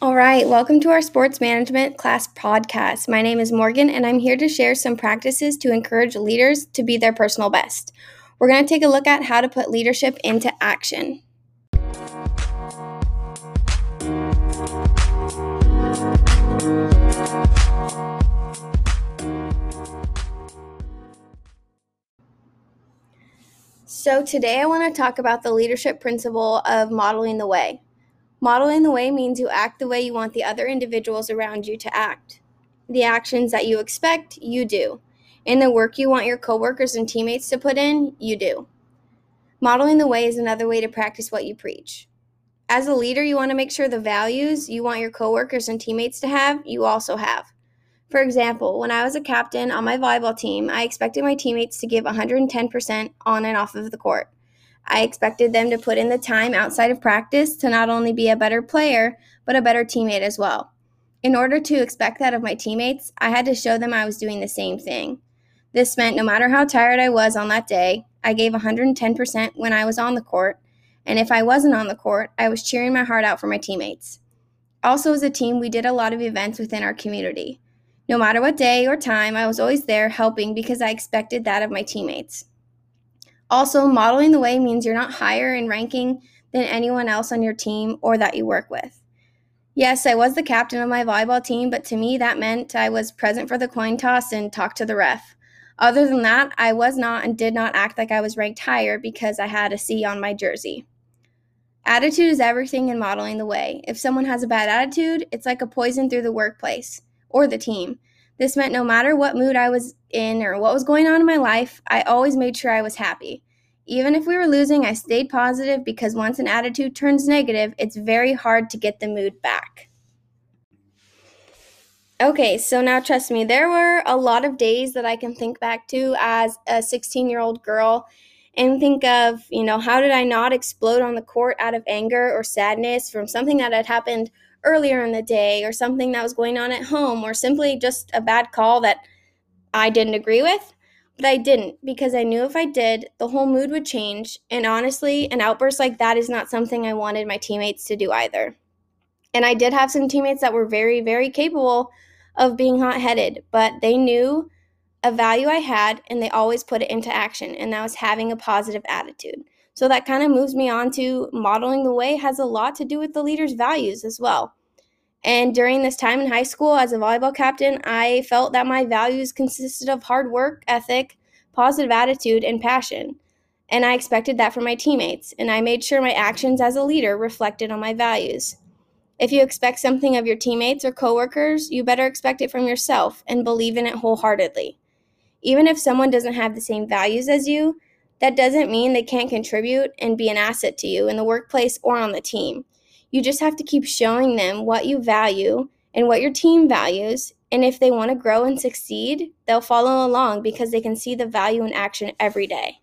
All right, welcome to our sports management class podcast. My name is Morghan, and I'm here to share some practices to encourage leaders to be their personal best. We're going to take a look at how to put leadership into action. So, today I want to talk about the leadership principle of modeling the way. Modeling the way means you act the way you want the other individuals around you to act. The actions that you expect, you do. And the work you want your coworkers and teammates to put in, you do. Modeling the way is another way to practice what you preach. As a leader, you want to make sure the values you want your coworkers and teammates to have, you also have. For example, when I was a captain on my volleyball team, I expected my teammates to give 110% on and off of the court. I expected them to put in the time outside of practice to not only be a better player, but a better teammate as well. In order to expect that of my teammates, I had to show them I was doing the same thing. This meant no matter how tired I was on that day, I gave 110% when I was on the court, and if I wasn't on the court, I was cheering my heart out for my teammates. Also, as a team, we did a lot of events within our community. No matter what day or time, I was always there helping because I expected that of my teammates. Also, modeling the way means you're not higher in ranking than anyone else on your team or that you work with. Yes, I was the captain of my volleyball team, but to me that meant I was present for the coin toss and talked to the ref. Other than that, I was not and did not act like I was ranked higher because I had a C on my jersey. Attitude is everything in modeling the way. If someone has a bad attitude, it's like a poison through the workplace or the team. This meant no matter what mood I was in or what was going on in my life, I always made sure I was happy. Even if we were losing, I stayed positive because once an attitude turns negative, it's very hard to get the mood back. Okay, so now trust me, there were a lot of days that I can think back to as a 16 year old girl and think of, you know, how did I not explode on the court out of anger or sadness from something that had happened earlier in the day or something that was going on at home or simply just a bad call that I didn't agree with. But I didn't because I knew if I did, the whole mood would change. And honestly, an outburst like that is not something I wanted my teammates to do either. And I did have some teammates that were very, very capable of being hot headed, but they knew a value I had and they always put it into action, and that was having a positive attitude. So that kind of moves me on to modeling the way has a lot to do with the leader's values as well. And during this time in high school as a volleyball captain, I felt that my values consisted of hard work ethic, positive attitude, and passion. And I expected that from my teammates, and I made sure my actions as a leader reflected on my values. If you expect something of your teammates or coworkers, you better expect it from yourself and believe in it wholeheartedly. Even if someone doesn't have the same values as you, that doesn't mean they can't contribute and be an asset to you in the workplace or on the team. You just have to keep showing them what you value and what your team values. And if they want to grow and succeed, they'll follow along because they can see the value in action every day.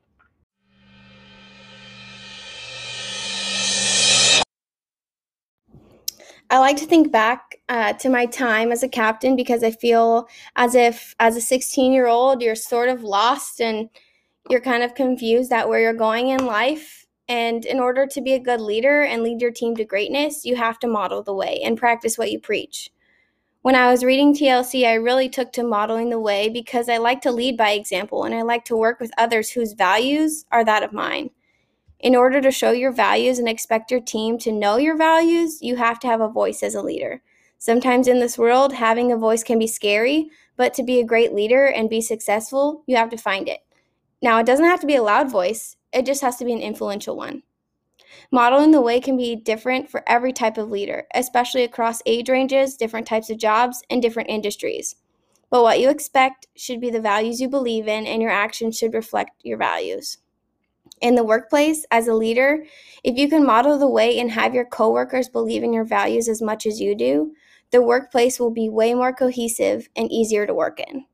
I like to think back uh, to my time as a captain because I feel as if, as a 16 year old, you're sort of lost and you're kind of confused at where you're going in life. And in order to be a good leader and lead your team to greatness, you have to model the way and practice what you preach. When I was reading TLC, I really took to modeling the way because I like to lead by example and I like to work with others whose values are that of mine. In order to show your values and expect your team to know your values, you have to have a voice as a leader. Sometimes in this world, having a voice can be scary, but to be a great leader and be successful, you have to find it. Now, it doesn't have to be a loud voice, it just has to be an influential one. Modeling the way can be different for every type of leader, especially across age ranges, different types of jobs, and different industries. But what you expect should be the values you believe in, and your actions should reflect your values. In the workplace, as a leader, if you can model the way and have your coworkers believe in your values as much as you do, the workplace will be way more cohesive and easier to work in.